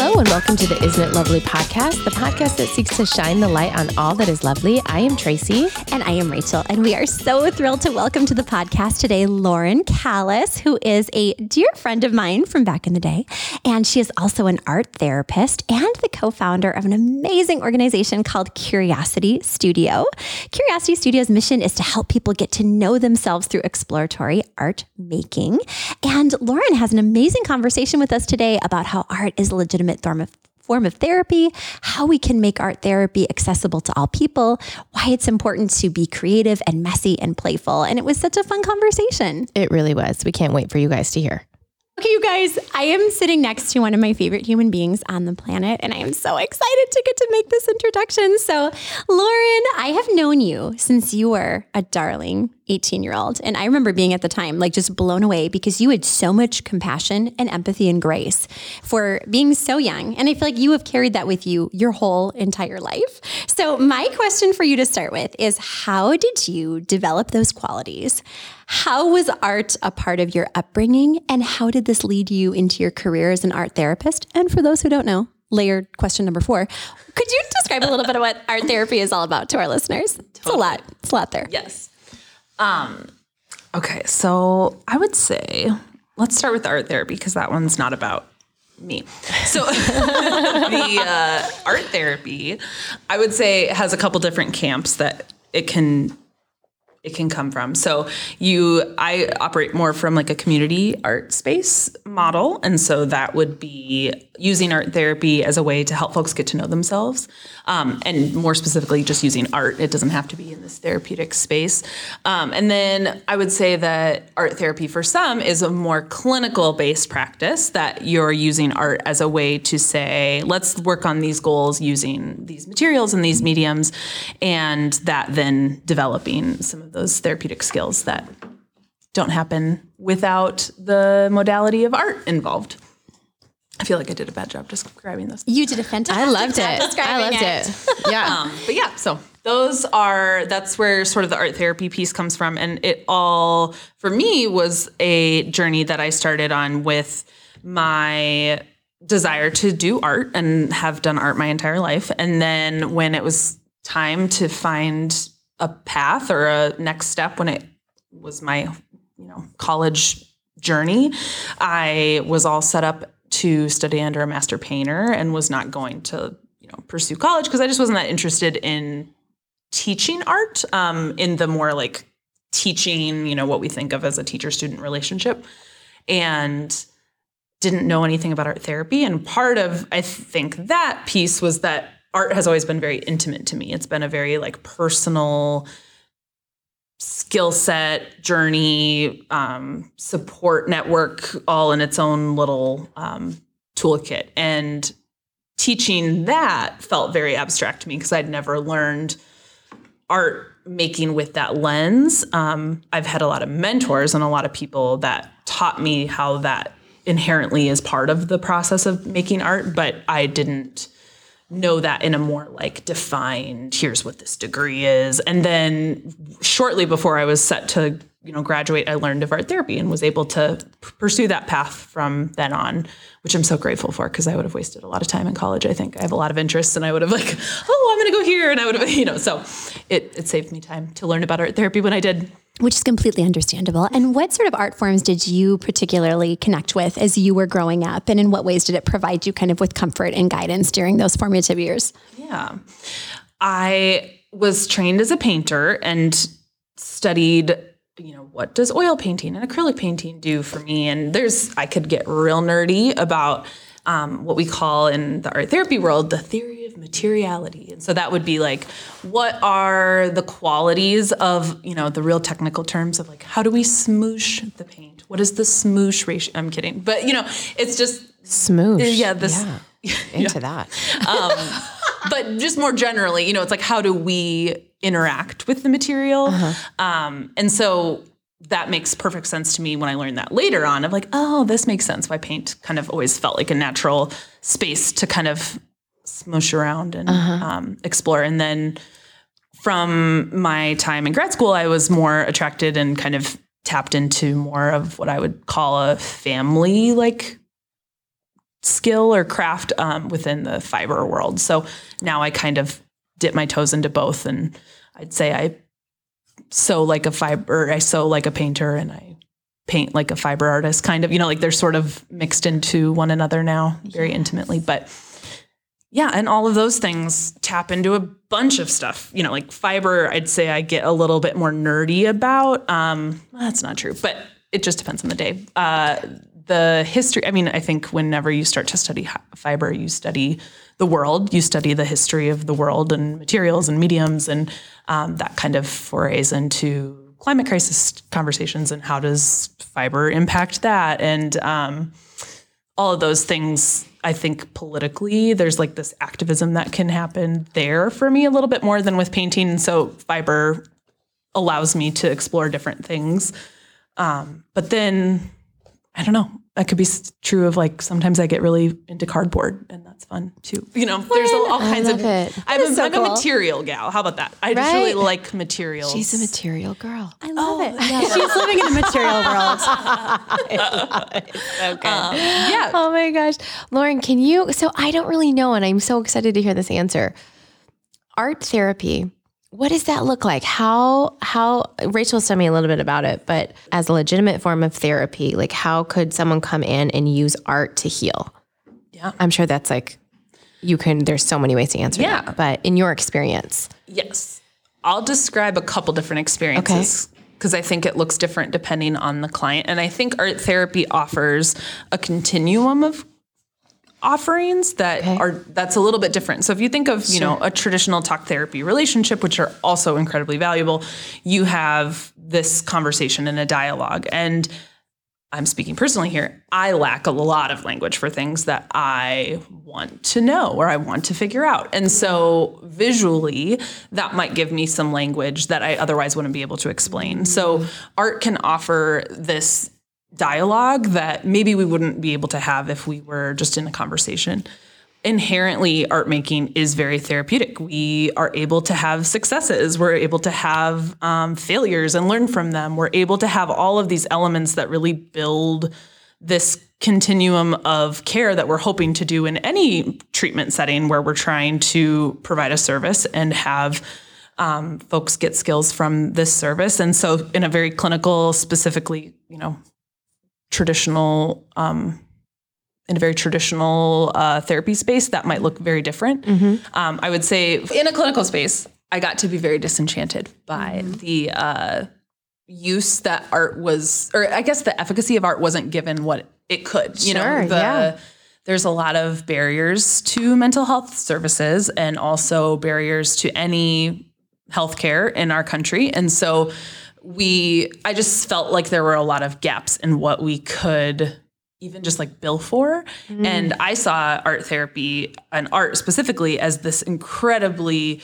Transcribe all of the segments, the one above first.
Hello, and welcome to the Isn't It Lovely podcast, the podcast that seeks to shine the light on all that is lovely. I am Tracy. And I am Rachel. And we are so thrilled to welcome to the podcast today Lauren Callis, who is a dear friend of mine from back in the day. And she is also an art therapist and the co founder of an amazing organization called Curiosity Studio. Curiosity Studio's mission is to help people get to know themselves through exploratory art making. And Lauren has an amazing conversation with us today about how art is a legitimate form of form of therapy, how we can make art therapy accessible to all people, why it's important to be creative and messy and playful. And it was such a fun conversation. It really was. We can't wait for you guys to hear. Okay, you guys, I am sitting next to one of my favorite human beings on the planet, and I am so excited to get to make this introduction. So, Lauren, I have known you since you were a darling 18 year old. And I remember being at the time like just blown away because you had so much compassion and empathy and grace for being so young. And I feel like you have carried that with you your whole entire life. So, my question for you to start with is how did you develop those qualities? How was art a part of your upbringing? And how did this lead you into your career as an art therapist? And for those who don't know, layered question number four. Could you describe a little bit of what art therapy is all about to our listeners? Totally. It's a lot. It's a lot there. Yes. Um, okay, so I would say let's start with art therapy because that one's not about me. So the uh, art therapy, I would say, has a couple different camps that it can it can come from. So you I operate more from like a community art space model and so that would be using art therapy as a way to help folks get to know themselves. Um, and more specifically just using art. It doesn't have to be in this therapeutic space. Um, and then I would say that art therapy for some is a more clinical based practice that you're using art as a way to say, let's work on these goals using these materials and these mediums and that then developing some of those therapeutic skills that don't happen without the modality of art involved. I feel like I did a bad job describing this. You did a fantastic I loved it. I loved it. it. Yeah. Um, but yeah, so those are that's where sort of the art therapy piece comes from and it all for me was a journey that I started on with my desire to do art and have done art my entire life and then when it was time to find a path or a next step when it was my you know college journey i was all set up to study under a master painter and was not going to you know pursue college because i just wasn't that interested in teaching art um, in the more like teaching you know what we think of as a teacher student relationship and didn't know anything about art therapy and part of i think that piece was that art has always been very intimate to me. It's been a very like personal skill set, journey, um, support network, all in its own little um, toolkit. And teaching that felt very abstract to me because I'd never learned art making with that lens. Um, I've had a lot of mentors and a lot of people that taught me how that inherently is part of the process of making art, but I didn't know that in a more like defined here's what this degree is. And then shortly before i was set to you know graduate i learned of art therapy and was able to p- pursue that path from then on which i'm so grateful for because i would have wasted a lot of time in college i think i have a lot of interests and i would have like oh i'm going to go here and i would have you know so it, it saved me time to learn about art therapy when i did which is completely understandable. And what sort of art forms did you particularly connect with as you were growing up? And in what ways did it provide you kind of with comfort and guidance during those formative years? Yeah. I was trained as a painter and studied you know what does oil painting and acrylic painting do for me and there's i could get real nerdy about um, what we call in the art therapy world the theory of materiality. And so that would be like, what are the qualities of, you know, the real technical terms of like, how do we smoosh the paint? What is the smoosh ratio? I'm kidding. But, you know, it's just smoosh. Yeah, this. Yeah. Into yeah. that. Um, but just more generally, you know, it's like, how do we interact with the material? Uh-huh. Um, and so that makes perfect sense to me when I learned that later on of like, oh, this makes sense why paint kind of always felt like a natural space to kind of smush around and uh-huh. um, explore. And then from my time in grad school, I was more attracted and kind of tapped into more of what I would call a family like skill or craft um, within the fiber world. So now I kind of dip my toes into both, and I'd say I sew like a fiber, I sew like a painter, and I paint like a fiber artist. Kind of, you know, like they're sort of mixed into one another now, very intimately, but. Yeah, and all of those things tap into a bunch of stuff. You know, like fiber, I'd say I get a little bit more nerdy about. Um, that's not true, but it just depends on the day. Uh, the history, I mean, I think whenever you start to study fiber, you study the world, you study the history of the world and materials and mediums, and um, that kind of forays into climate crisis conversations and how does fiber impact that. And um, all of those things i think politically there's like this activism that can happen there for me a little bit more than with painting so fiber allows me to explore different things um, but then i don't know that could be true of like sometimes i get really into cardboard and that's fun too you know there's all, all kinds of love it. i'm, a, so I'm a material gal how about that i just really like materials She's a material girl. I love it. Oh, yeah. She's living in a material world. Okay. Um, yeah Oh my gosh. Lauren, can you? So I don't really know, and I'm so excited to hear this answer. Art therapy. What does that look like? How how Rachel told me a little bit about it, but as a legitimate form of therapy, like how could someone come in and use art to heal? Yeah. I'm sure that's like you can there's so many ways to answer Yeah. that. But in your experience. Yes. I'll describe a couple different experiences because I think it looks different depending on the client. And I think art therapy offers a continuum of offerings that Okay. are that's a little bit different. So if you think of, you know, a traditional talk therapy relationship which are also incredibly valuable, you have this conversation and a dialogue and I'm speaking personally here. I lack a lot of language for things that I want to know or I want to figure out. And so visually, that might give me some language that I otherwise wouldn't be able to explain. So mm-hmm. art can offer this dialogue that maybe we wouldn't be able to have if we were just in a conversation inherently art making is very therapeutic. We are able to have successes. We're able to have um, failures and learn from them. We're able to have all of these elements that really build this continuum of care that we're hoping to do in any treatment setting where we're trying to provide a service and have um, folks get skills from this service. And so, in a very clinical, specifically, you know, traditional um, in a very traditional uh, therapy space, that might look very different. Um, I would say in a clinical space, I got to be very disenchanted by the uh, use that art was, or I guess the efficacy of art wasn't given what it could. You Sure, know, the, yeah. there's a lot of barriers to mental health services and also barriers to any healthcare in our country. And so we, I just felt like there were a lot of gaps in what we could even just like bill for. Mm-hmm. And I saw art therapy and art specifically as this incredibly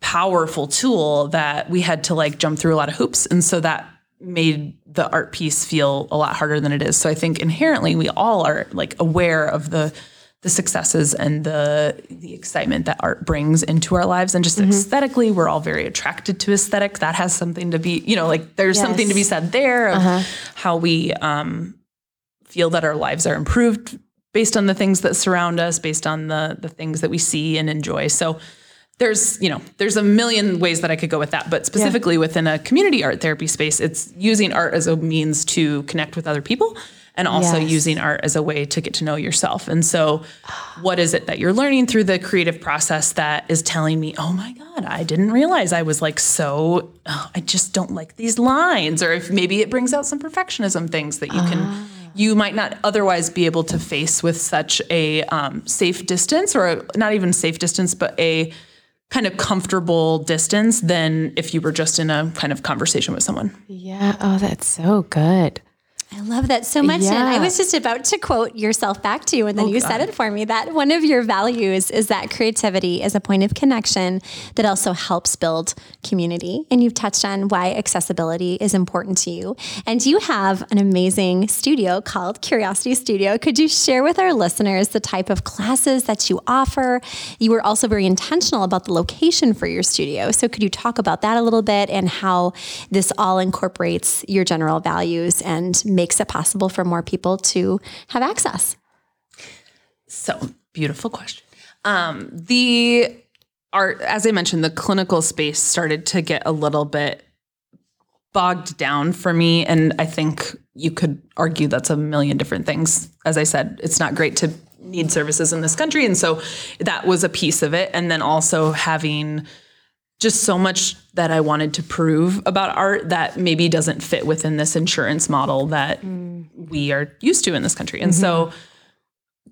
powerful tool that we had to like jump through a lot of hoops. And so that made the art piece feel a lot harder than it is. So I think inherently we all are like aware of the the successes and the the excitement that art brings into our lives. And just aesthetically we're all very attracted to aesthetic. That has something to be you know like there's something to be said there of how we um feel that our lives are improved based on the things that surround us, based on the the things that we see and enjoy. So there's, you know, there's a million ways that I could go with that, but specifically within a community art therapy space, it's using art as a means to connect with other people and also Yes. using art as a way to get to know yourself. And so what is it that you're learning through the creative process that is telling me, "Oh my god, I didn't realize I was like so oh, I just don't like these lines." Or if maybe it brings out some perfectionism things that you can you might not otherwise be able to face with such a um, safe distance or a, not even safe distance, but a kind of comfortable distance than if you were just in a kind of conversation with someone. Yeah. Oh, that's so good. I love that so much. And I was just about to quote yourself back to you, and then oh, you said it for me that one of your values is that creativity is a point of connection that also helps build community. And you've touched on why accessibility is important to you. And you have an amazing studio called Curiosity Studio. Could you share with our listeners the type of classes that you offer? You were also very intentional about the location for your studio. So could you talk about that a little bit and how this all incorporates your general values and makes it possible for more people to have access? So beautiful question. Um, the art, as I mentioned, the clinical space started to get a little bit bogged down for me, and I think you could argue that's a million different things. As I said, it's not great to need services in this country, and so that was a piece of it. And then also having just so much that I wanted to prove about art that maybe doesn't fit within this insurance model that mm. we are used to in this country. And so mm-hmm.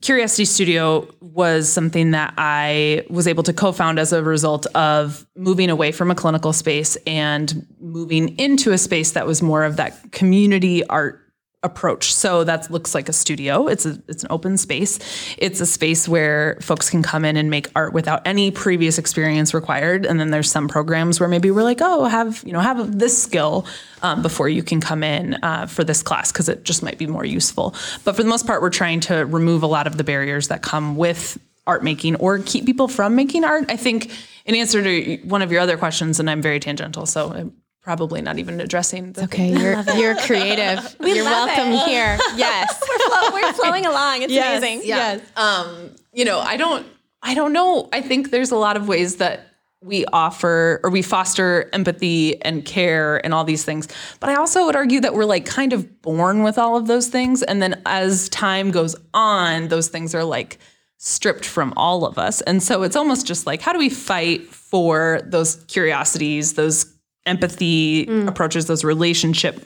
Curiosity Studio was something that I was able to co-found as a result of moving away from a clinical space and moving into a space that was more of that community art approach. So that looks like a studio. It's a it's an open space. It's a space where folks can come in and make art without any previous experience required. And then there's some programs where maybe we're like, oh, have you know have this skill um, before you can come in uh, for this class because it just might be more useful. But for the most part, we're trying to remove a lot of the barriers that come with art making or keep people from making art. I think in answer to one of your other questions, and I'm very tangential, so I'm probably not even addressing the Okay, you're you're creative. you're welcome it. here. Yes. We're we're flowing along. It's amazing. Yeah. Um, you know, I don't I don't know. I think there's a lot of ways that we offer or we foster empathy and care and all these things. But I also would argue that we're like kind of born with all of those things. And then as time goes on, those things are like stripped from all of us. And so it's almost just like, how do we fight for those curiosities, those empathy mm. approaches, those relationship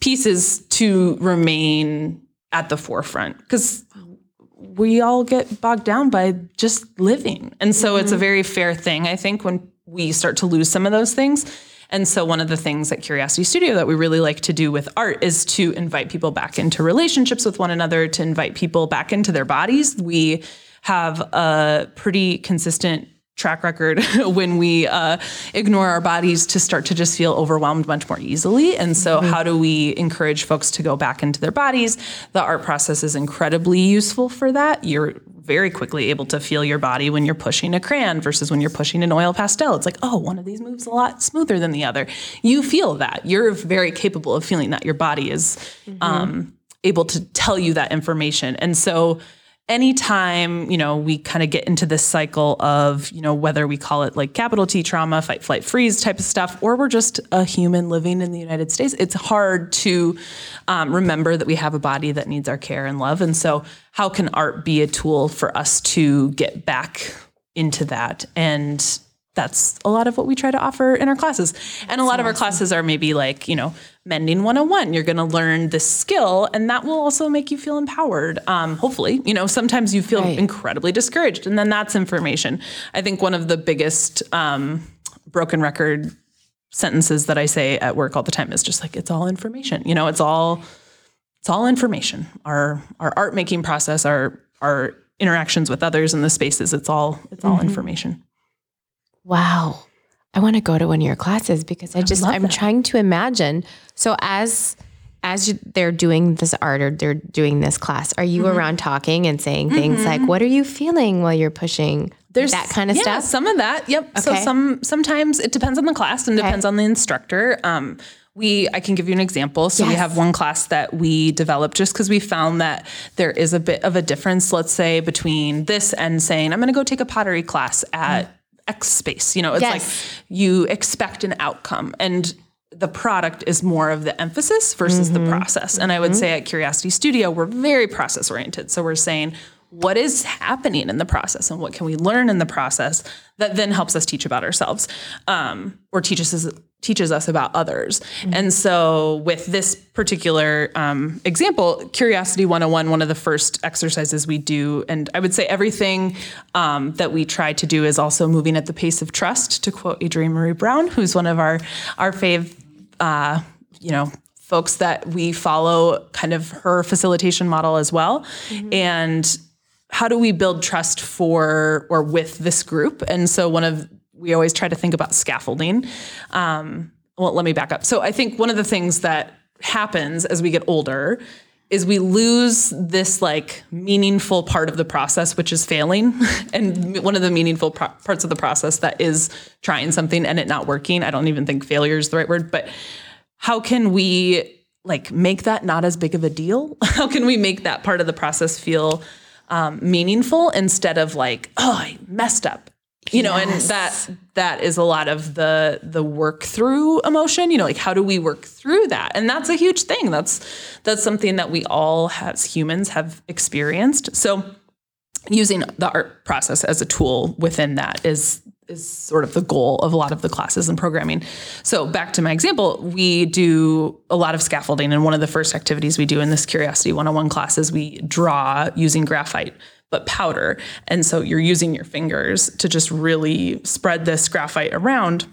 pieces to remain at the forefront? Because we all get bogged down by just living. And so it's a mm-hmm. very fair thing, I think, when we start to lose some of those things. And so one of the things at Curiosity Studio that we really like to do with art is to invite people back into relationships with one another, to invite people back into their bodies. We have a pretty consistent track record when we uh, ignore our bodies to start to just feel overwhelmed much more easily. And so, how do we encourage folks to go back into their bodies? The art process is incredibly useful for that. You're very quickly able to feel your body when you're pushing a crayon versus when you're pushing an oil pastel. It's like, oh, one of these moves a lot smoother than the other. You feel that. You're very capable of feeling that. Your body is um, able to tell you that information. And so, anytime you know we kind of get into this cycle of you know whether we call it like capital T trauma, fight, flight, freeze type of stuff, or we're just a human living in the United States, it's hard to um, remember that we have a body that needs our care and love. And so, how can art be a tool for us to get back into that and that's a lot of what we try to offer in our classes. And a lot of our classes are maybe like, you know, mending 101. You're going to learn this skill and that will also make you feel empowered. Um, hopefully, you know, sometimes you feel Right. incredibly discouraged and then that's information. I think one of the biggest um, broken record sentences that I say at work all the time is just like, it's all information. You know, it's all, it's all information. Our, our art making process, our, our interactions with others in the spaces, it's all, it's all information. Wow. I want to go to one of your classes because I just I'm that. trying to imagine. So as as you, they're doing this art or they're doing this class, are you around talking and saying things like, "What are you feeling while you're pushing?" There's that kind of stuff? yeah, stuff. Some of that. Yep. So some sometimes it depends on the class and depends on the instructor. Um, we I can give you an example. So we have one class that we developed just because we found that there is a bit of a difference, let's say, between this and saying, I'm gonna go take a pottery class at X space. You know, it's Yes. like you expect an outcome and the product is more of the emphasis versus Mm-hmm. the process. And I would say at Curiosity Studio, we're very process oriented. So we're saying, what is happening in the process and what can we learn in the process that then helps us teach about ourselves um, or teaches us teaches us about others. And so with this particular um, example curiosity 101 one of the first exercises we do and i would say everything um, that we try to do is also moving at the pace of trust to quote adrienne maree brown who's one of our our fave uh, you know folks that we follow kind of her facilitation model as well. And how do we build trust for or with this group? And so one of we always try to think about scaffolding. Um, well let me back up. So i think one of the things that happens as we get older is we lose this like meaningful part of the process which is failing. And one of the meaningful pro- parts of the process that is trying something and it not working i don't even think failure is the right word but how can we like make that not as big of a deal? How can we make that part of the process feel um, meaningful instead of like, oh, I messed up. You know, and that that is a lot of the the work through emotion. You know, like how do we work through that? And that's a huge thing. That's that's something that we all as humans have experienced. So using the art process as a tool within that is is sort of the goal of a lot of the classes and programming. So back to my example, we do a lot of scaffolding and one of the first activities we do in this Curiosity 101 class is we draw using graphite but powder. And so you're using your fingers to just really spread this graphite around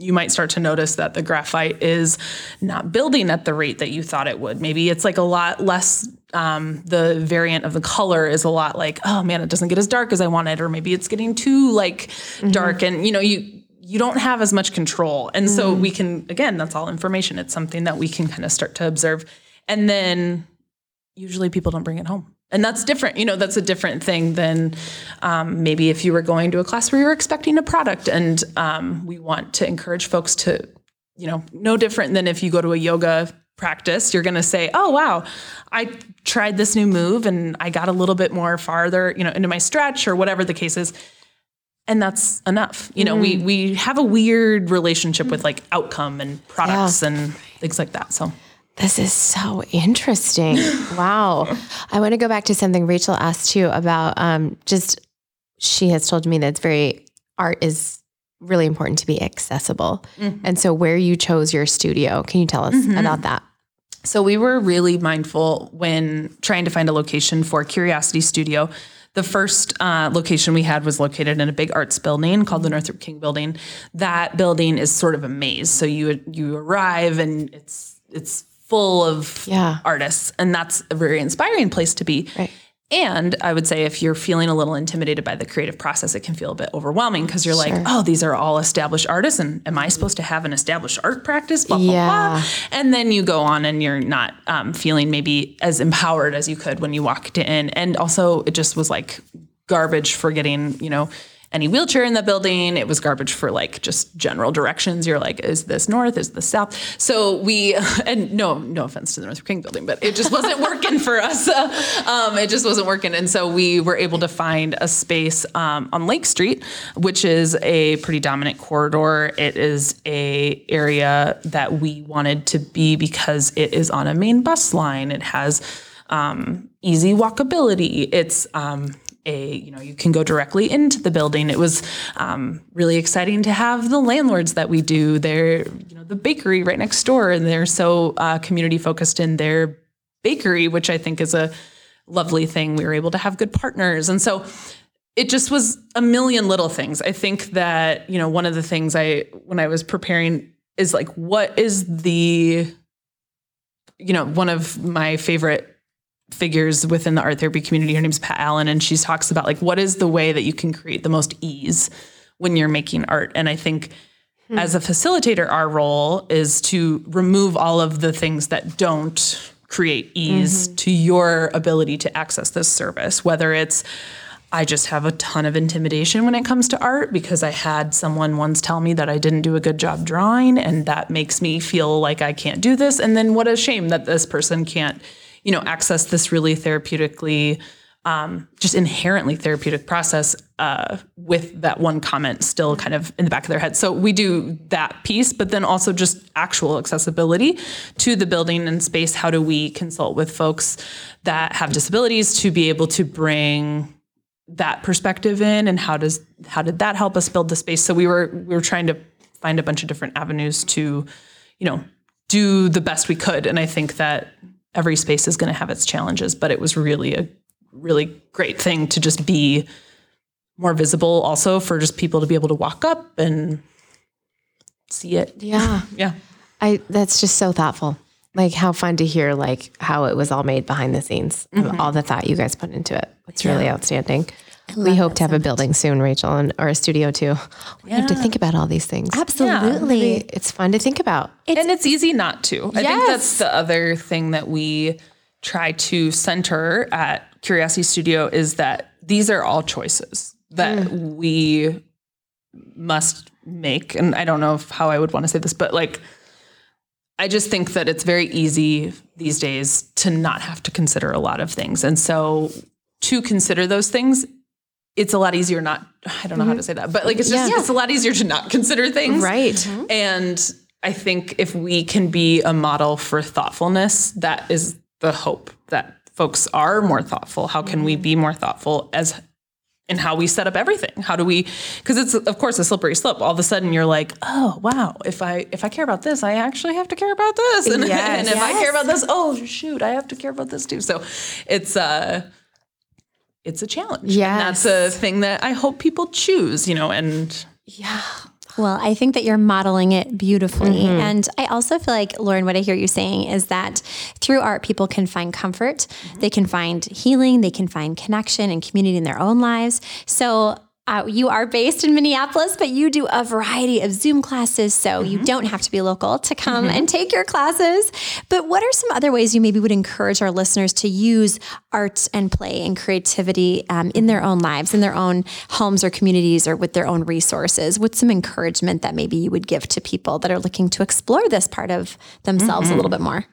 you might start to notice that the graphite is not building at the rate that you thought it would. Maybe it's like a lot less, um, the variant of the color is a lot like, oh man, it doesn't get as dark as I wanted, or maybe it's getting too like mm-hmm. dark. And you know, you, you don't have as much control. And mm so we can, again, that's all information. It's something that we can kind of start to observe. And then usually people don't bring it home and that's different you know that's a different thing than um, maybe if you were going to a class where you're expecting a product. And um, we want to encourage folks to you know no different than if you go to a yoga practice you're going to say oh wow i tried this new move and i got a little bit more farther you know into my stretch or whatever the case is. And that's enough. You know mm. we we have a weird relationship with like outcome and products yeah. and things like that so this is so interesting. wow. I want to go back to something Rachel asked you about um, just she has told me that it's very art is really important to be accessible. Mm-hmm. And so where you chose your studio, can you tell us mm-hmm. about that? So we were really mindful when trying to find a location for Curiosity Studio. The first uh, location we had was located in a big arts building called the Northrup King Building. That building is sort of a maze. So you you arrive and it's it's full of yeah. artists. And that's a very inspiring place to be. Right. And I would say if you're feeling a little intimidated by the creative process, it can feel a bit overwhelming because you're sure. like, oh, these are all established artists. And am I supposed to have an established art practice? Blah, blah, yeah. blah. And then you go on and you're not um, feeling maybe as empowered as you could when you walked in. And also, it just was like garbage for getting, you know, any wheelchair in the building. It was garbage for like just general directions. You're like, is this north? Is this south? So we, and no, no offense to the North King building, but it just wasn't working for us. Um, it just wasn't working. And so we were able to find a space um, on Lake Street, which is a pretty dominant corridor. It is a area that we wanted to be because it is on a main bus line. It has um, easy walkability. It's um, a you know you can go directly into the building. It was um, really exciting to have the landlords that we do. They're you know the bakery right next door, and they're so uh, community focused in their bakery, which I think is a lovely thing. We were able to have good partners, and so it just was a million little things. I think that you know one of the things I when I was preparing is like what is the you know one of my favorite figures within the art therapy community. Her name's Pat Allen, and she talks about like what is the way that you can create the most ease when you're making art. And I think hmm. as a facilitator, our role is to remove all of the things that don't create ease mm-hmm. to your ability to access this service, whether it's I just have a ton of intimidation when it comes to art because I had someone once tell me that I didn't do a good job drawing and that makes me feel like I can't do this and then what a shame that this person can't you know, access this really therapeutically, um, just inherently therapeutic process uh, with that one comment still kind of in the back of their head. So we do that piece, but then also just actual accessibility to the building and space. How do we consult with folks that have disabilities to be able to bring that perspective in, and how does how did that help us build the space? So we were we were trying to find a bunch of different avenues to, you know, do the best we could, and I think that every space is going to have its challenges, but it was really a really great thing to just be more visible also for just people to be able to walk up and see it. Yeah. yeah. I that's just so thoughtful. Like how fun to hear like how it was all made behind the scenes. Mm-hmm. All the thought you guys put into it. It's yeah. really outstanding. We hope to have so a building soon, Rachel, and or a studio too. We yeah. have to think about all these things. Absolutely. Yeah. It's fun to think about. It's, and it's easy not to. I think that's the other thing that we try to center at Curiosity Studio is that these are all choices that mm. we must make. And I don't know if, how I would want to say this, but like I just think that it's very easy these days to not have to consider a lot of things. And so to consider those things, it's a lot easier not I don't know how mm-hmm. to say that, but like it's just it's a lot easier to not consider things. Right. Mm-hmm. And I think if we can be a model for thoughtfulness, that is the hope that folks are more thoughtful. How can we mm-hmm. be more thoughtful as in how we set up everything? How do we because it's of course a slippery slope. All of a sudden you're like, oh wow, if I if I care about this, I actually have to care about this. And, Yes. and if I care about this, oh shoot, I have to care about this too. So it's uh it's a challenge. And that's a thing that I hope people choose, you know, and Yeah. Well, I think that you're modeling it beautifully. Mm-hmm. And I also feel like, Lauren, what I hear you saying is that through art, people can find comfort, mm-hmm. they can find healing, they can find connection and community in their own lives. So, uh, you are based in Minneapolis, but you do a variety of Zoom classes, so you don't have to be local to come and take your classes. But what are some other ways you maybe would encourage our listeners to use art and play and creativity um, in their own lives, in their own homes or communities, or with their own resources? What's some encouragement that maybe you would give to people that are looking to explore this part of themselves a little bit more?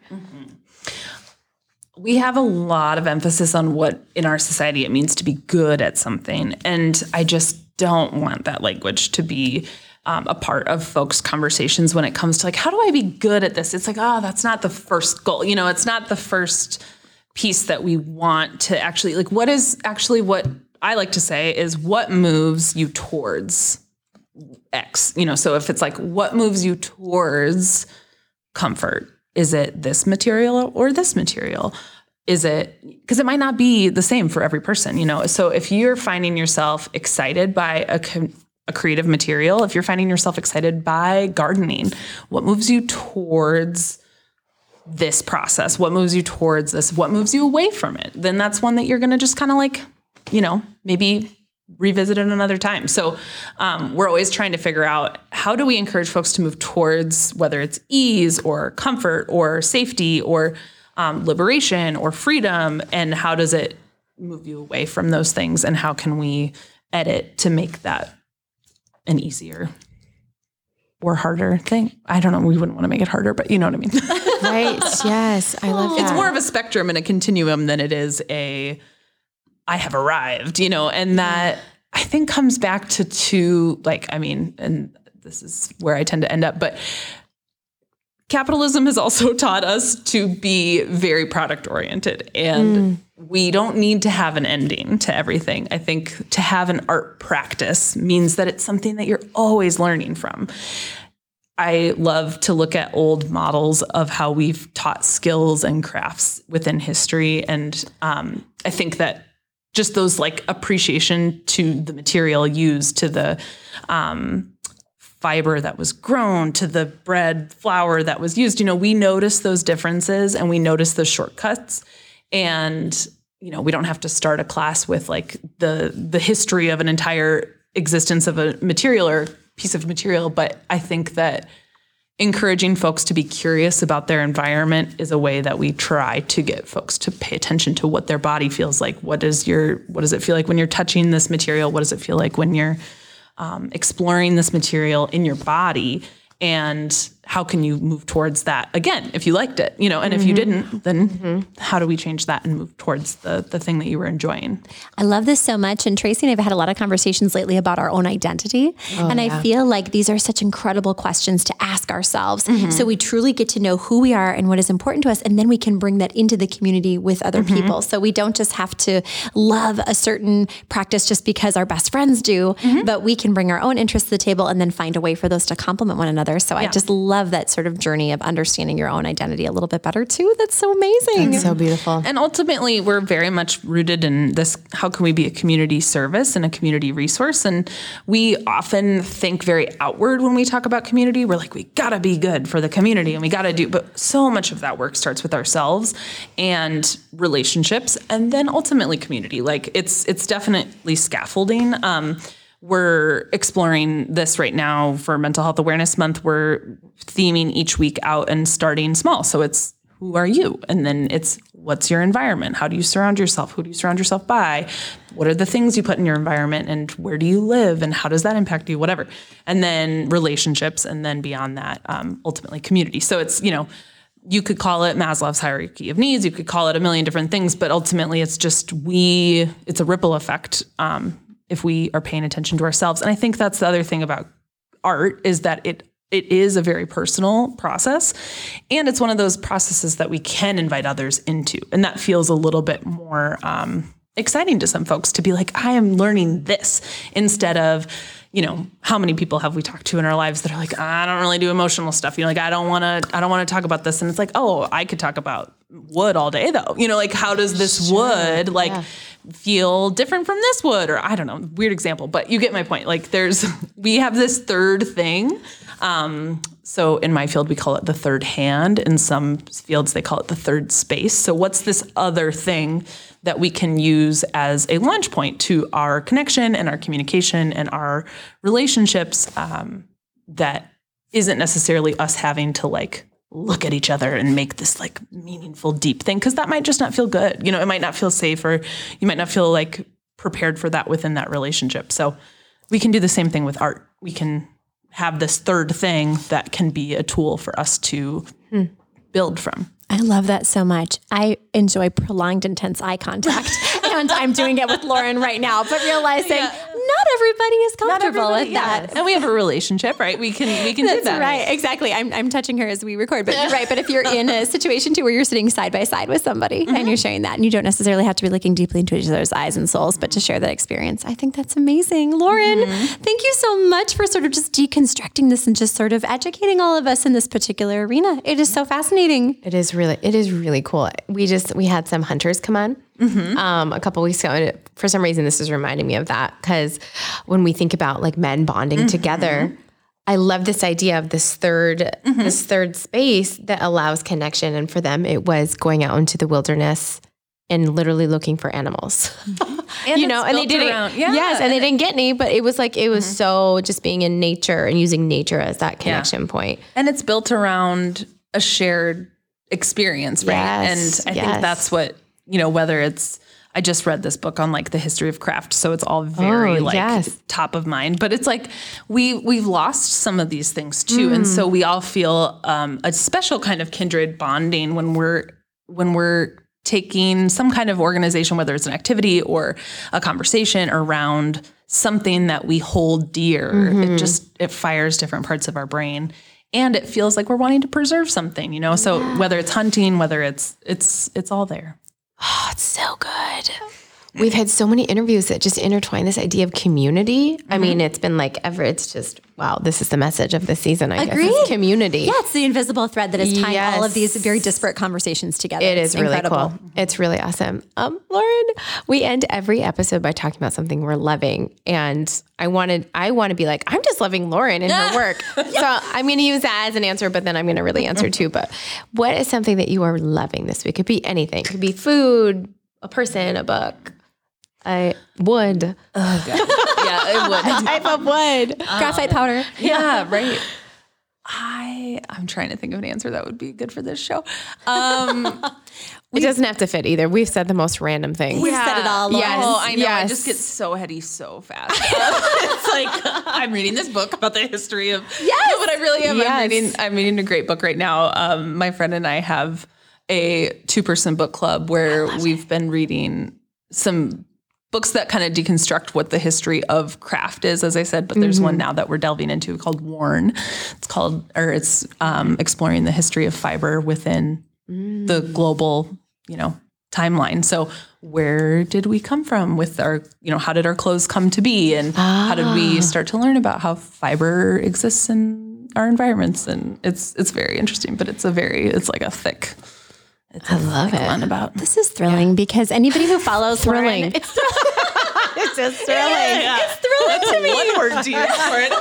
We have a lot of emphasis on what in our society it means to be good at something. And I just don't want that language to be um, a part of folks' conversations when it comes to like, how do I be good at this? It's like, oh, that's not the first goal. You know, it's not the first piece that we want to actually like, what is actually what I like to say is what moves you towards X, you know, so if it's like, what moves you towards comfort? Is it this material or this material? Is it because it might not be the same for every person, you know? So if you're finding yourself excited by a, a creative material, if you're finding yourself excited by gardening, what moves you towards this process? What moves you towards this? What moves you away from it? Then that's one that you're going to just kind of like, you know, maybe revisit it another time. So um, we're always trying to figure out how do we encourage folks to move towards whether it's ease or comfort or safety or um, liberation or freedom, and how does it move you away from those things, and how can we edit to make that an easier or harder thing? I don't know. We wouldn't want to make it harder, but you know what I mean. Right. yes. I love that. it's more of a spectrum and a continuum than it is a I have arrived, you know, and that I think comes back to two like I mean, and this is where I tend to end up, but capitalism has also taught us to be very product oriented and we don't need to have an ending to everything. I think to have an art practice means that it's something that you're always learning from. I love to look at old models of how we've taught skills and crafts within history. And um, I think that just those like appreciation to the material used, to the um, fiber that was grown, to the bread flour that was used, you know, we notice those differences and we notice the shortcuts. And you know, we don't have to start a class with like the the history of an entire existence of a material or piece of material, but I think that encouraging folks to be curious about their environment is a way that we try to get folks to pay attention to what their body feels like. What does your what does it feel like when you're touching this material? What does it feel like when you're um, exploring this material in your body? And how can you move towards that again if you liked it, you know? And if you mm-hmm. didn't, then mm-hmm. how do we change that and move towards the the thing that you were enjoying? I love this so much. And Tracy and I have had a lot of conversations lately about our own identity. Oh, and I feel like these are such incredible questions to ask ourselves. Mm-hmm. So we truly get to know who we are and what is important to us. And then we can bring that into the community with other people. So we don't just have to love a certain practice just because our best friends do, but we can bring our own interests to the table and then find a way for those to complement one another. So I just love that sort of journey of understanding your own identity a little bit better too. That's so amazing. so beautiful. And ultimately, we're very much rooted in this how can we be a community service and a community resource? And we often think very outward when we talk about community. We're like, we gotta be good for the community and we gotta do, but so much of that work starts with ourselves and relationships and then ultimately community. Like it's it's definitely scaffolding. Um, we're exploring this right now for Mental Health Awareness Month. We're theming each week out and starting small. So it's who are you? And then it's what's your environment? How do you surround yourself? Who do you surround yourself by? What are the things you put in your environment and where do you live and how does that impact you? Whatever. And then relationships and then beyond that, um, ultimately community. So it's, you know, you could call it Maslow's hierarchy of needs. You could call it a million different things, but ultimately, it's just we. It's a ripple effect um, if we are paying attention to ourselves. And I think that's the other thing about art is that it it is a very personal process, and it's one of those processes that we can invite others into, and that feels a little bit more. Um, exciting to some folks to be like, I am learning this instead of, you know, how many people have we talked to in our lives that are like, I don't really do emotional stuff. You know, like I don't want to, I don't want to talk about this. And it's like, oh, I could talk about wood all day though. You know, like how does this wood like feel different from this wood? Or I don't know, weird example, but you get my point. Like there's, we have this third thing. Um, so in my field, we call it the third hand. In some fields, they call it the third space. So what's this other thing that we can use as a launch point to our connection and our communication and our relationships um, that isn't necessarily us having to like look at each other and make this like meaningful deep thing because that might just not feel good. You know it might not feel safe or you might not feel like prepared for that within that relationship. So we can do the same thing with art. We can have this third thing that can be a tool for us to hmm. build from. I love that so much. I enjoy prolonged, intense eye contact. and I'm doing it with Lauren right now, but realizing not everybody is comfortable with that. and we have a relationship right we can we can do that right. Exactly. I'm, I'm touching her as we record, but you're right. But if you're in a situation too where you're sitting side by side with somebody Mm-hmm. and you're sharing that, and you don't necessarily have to be looking deeply into each other's eyes and souls, but to share that experience, I think that's amazing. Lauren, Mm-hmm. thank you so much for sort of just deconstructing this and just sort of educating all of us in this particular arena. It is so fascinating. It is really, it is really cool. We just, we had some hunters come on Mm-hmm. um, a couple weeks ago. And for some reason, this is reminding me of that because when we think about like men bonding mm-hmm. together, I love this idea of this 3rd mm-hmm. this third space that allows connection. And for them, it was going out into the wilderness and literally looking for animals. And you know, and they didn't. yeah, yes, and they didn't get any, but it was like it was so just being in nature and using nature as that connection point. and it's built around a shared experience, right? Yes, and I yes. think that's what you know. Whether it's I just read this book on like the history of craft, so it's all very Oh, like yes. top of mind. But it's like we we've lost some of these things too, and so we all feel um, a special kind of kindred bonding when we're when we're taking some kind of organization, whether it's an activity or a conversation around something that we hold dear. It just it fires different parts of our brain. And it feels like we're wanting to preserve something, you know. So whether it's hunting, whether it's it's it's all there. Oh, it's so good. We've had so many interviews that just intertwine this idea of community. I mean, it's been like ever. It's just wow. This is the message of the season. I Agreed. guess community. Yeah, it's the invisible thread that is tying all of these very disparate conversations together. It It's really incredible. cool. It's really awesome. Um, Lauren, we end every episode by talking about something we're loving, and I wanted, I want to be like, I'm just loving Lauren and her work. So I'm going to use that as an answer, but then I'm going to really answer too. But what is something that you are loving this week? It could be anything. It could be food, a person, a book, a wood, Yeah, it would. type of wood. Graphite powder. yeah, right. I I'm trying to think of an answer that would be good for this show. Um, It doesn't have to fit either. We've said the most random things. We've said it all. Lauren. Yes. Oh, I know. I just get so heady so fast. it's like I'm reading this book about the history of. Yes, no, but I really am. Yes. I'm reading. I'm reading a great book right now. Um, my friend and I have a two-person book club where we've been reading some books that kind of deconstruct what the history of craft is, as I said. But there's one mm-hmm. now that we're delving into called Worn. It's called, or it's um, exploring the history of fiber within the mm. global, you know, timeline. So where did we come from with our, you know, how did our clothes come to be and how did we ah. start to learn about how fiber exists in our environments? And it's it's very interesting, but it's a very it's like a thick it's I love it. one about This is thrilling because anybody who follows Thrilling. Lauren, it's, It's just thrilling. it's thrilling to me. one word to use for it.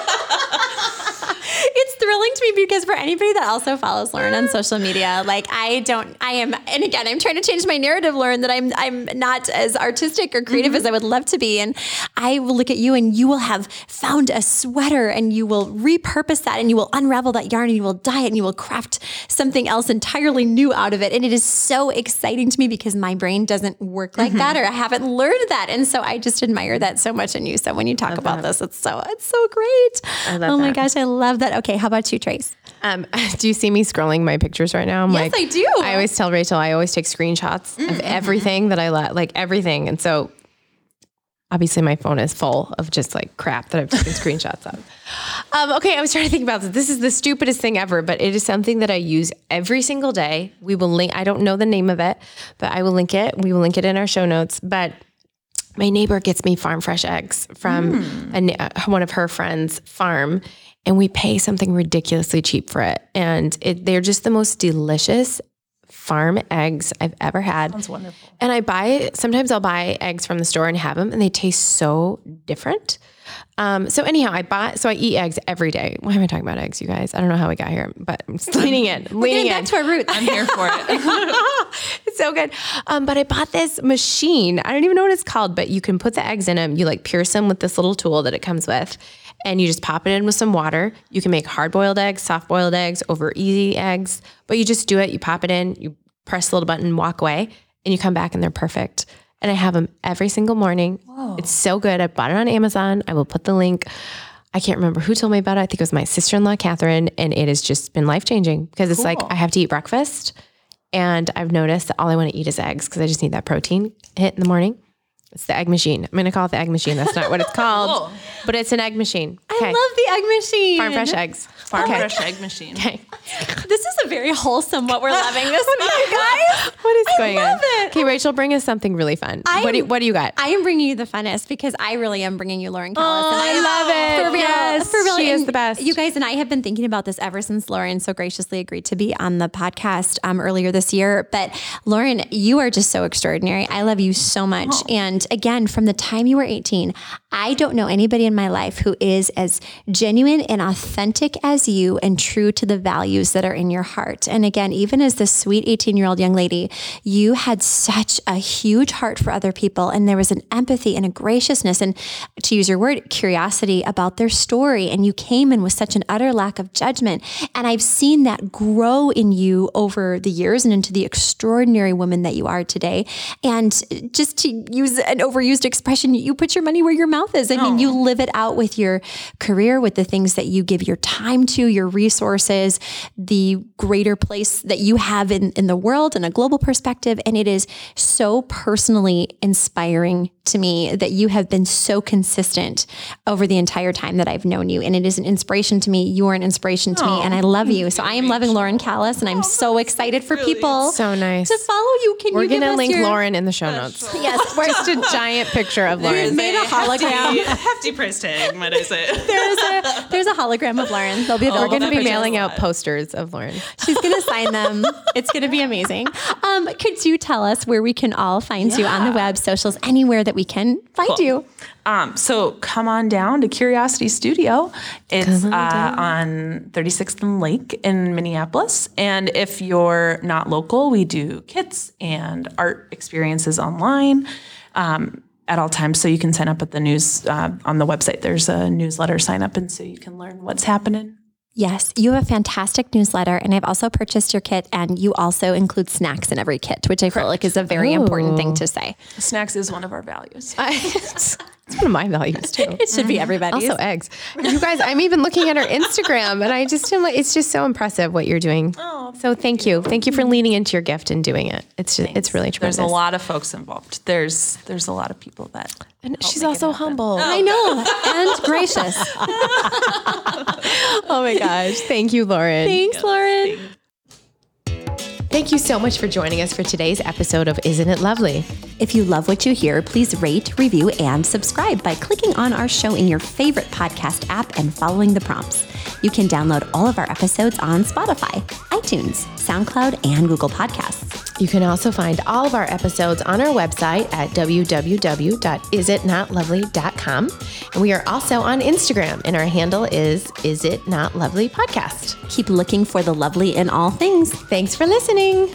Thrilling to me because for anybody that also follows Lauren on social media, like I don't, I am, and again, I'm trying to change my narrative, Lauren, that I'm, I'm not as artistic or creative mm-hmm. as I would love to be. And I will look at you and you will have found a sweater and you will repurpose that and you will unravel that yarn and you will dye it and you will craft something else entirely new out of it. And it is so exciting to me because my brain doesn't work like mm-hmm. that or I haven't learned that. And so I just admire that so much in you. So when you talk about this, it's so, it's so great. Love oh my that. gosh, I love that. Okay, how about you, Trace? Um, do you see me scrolling my pictures right now? I'm Yes, I do. I always tell Rachel I always take screenshots of everything that I let, like everything. And so obviously my phone is full of just like crap that I've taken screenshots of. Um, okay, I was trying to think about this. This is the stupidest thing ever, but it is something that I use every single day. We will link, I don't know the name of it, but I will link it. We will link it in our show notes. But my neighbor gets me farm fresh eggs from a uh, one of her friends' farm, and we pay something ridiculously cheap for it. And it, they're just the most delicious farm eggs I've ever had. That's wonderful. And I buy sometimes I'll buy eggs from the store and have them, and they taste so different. Um, so anyhow, I bought so I eat eggs every day. Why am I talking about eggs, you guys? I don't know how we got here, but I'm just leaning in, leaning Getting in. back to our roots. I'm here for it. It's so good. Um, but I bought this machine. I don't even know what it's called, but you can put the eggs in them. You like pierce them with this little tool that it comes with, and you just pop it in with some water. You can make hard boiled eggs, soft boiled eggs, over easy eggs, but you just do it. You pop it in, you press the little button, walk away, and you come back and they're perfect. And I have them every single morning. It's so good. I bought it on Amazon. I will put the link. I can't remember who told me about it. I think it was my sister in law, Catherine, and it has just been life changing because it's like I have to eat breakfast. And I've noticed that all I want to eat is eggs because I just need that protein hit in the morning. It's the egg machine. I'm going to call it the egg machine. That's not what it's called, but it's an egg machine. I love the egg machine. Farm fresh eggs. Farm Okay. fresh egg machine. Okay. This is a very wholesome what we're loving this oh week, guys. What is I going love on? it. Okay, Rachel, bring us something really fun. what, do you, what do you got? I am bringing you the funnest because I really am bringing you Lauren Callis. Oh, I love it. For real. Yes, for real. she is the best. You guys and I have been thinking about this ever since Lauren so graciously agreed to be on the podcast um, earlier this year. But Lauren, you are just so extraordinary. I love you so much. And again, from the time you were 18, I don't know anybody in my life who is as genuine and authentic as you and true to the values that are in your heart. And again, even as this sweet 18 year old young lady, you had such a huge heart for other people. And there was an empathy and a graciousness and, to use your word, curiosity about their story. And you came in with such an utter lack of judgment. And I've seen that grow in you over the years and into the extraordinary woman that you are today. And just to use an overused expression, you put your money where your mouth is. I mean, you live it out with your career, with the things that you give your time to, your resources, the greater place that you have in, in the world and a global perspective. And it is so personally inspiring to me that you have been so consistent over the entire time that I've known you. And it is an inspiration to me. You are an inspiration to me. And I love you. So I am loving Lauren Callis and I'm so excited for people So nice. to follow you. Can you We're you give going to link your- Lauren in the show notes. Yes, we're Just a giant picture of Lauren. made a hologram. Hefty, hefty price tag, might I say. there's a there's a hologram of Lauren. They'll be We're going to be mailing out posters of Lauren. She's gonna sign them. It's gonna be amazing. Um, could you tell us where we can all find you on the web, socials, anywhere that we can find you? Um, so come on down to Curiosity Studio. It's uh, on 36th and Lake in Minneapolis. And if you're not local, we do kits and art experiences online um, at all times. So you can sign up at the news uh, on the website. There's a newsletter sign up, and so you can learn what's happening. Yes, you have a fantastic newsletter, and I've also purchased your kit, and you also include snacks in every kit, which I feel like is a very important thing to say. Snacks is one of our values. it's one of my values too. It should be mm. everybody's. Also eggs. You guys, I'm even looking at her Instagram and I just am like, it's just so impressive what you're doing. Oh, so thank you. Thank you for leaning into your gift and doing it. It's just, it's really tremendous. There's a lot of folks involved. There's there's a lot of people that And she's also happen. humble. Oh. I know, and gracious. Oh my gosh. Thank you, Lauren. Thanks, Lauren. Thank you so much for joining us for today's episode of Isn't It Lovely? If you love what you hear, please rate, review, and subscribe by clicking on our show in your favorite podcast app and following the prompts. You can download all of our episodes on Spotify, iTunes, SoundCloud, and Google Podcasts. You can also find all of our episodes on our website at www.isitnotlovely.com. And we are also on Instagram, and our handle is Is It Not Lovely Podcast. Keep looking for the lovely in all things. Thanks for listening.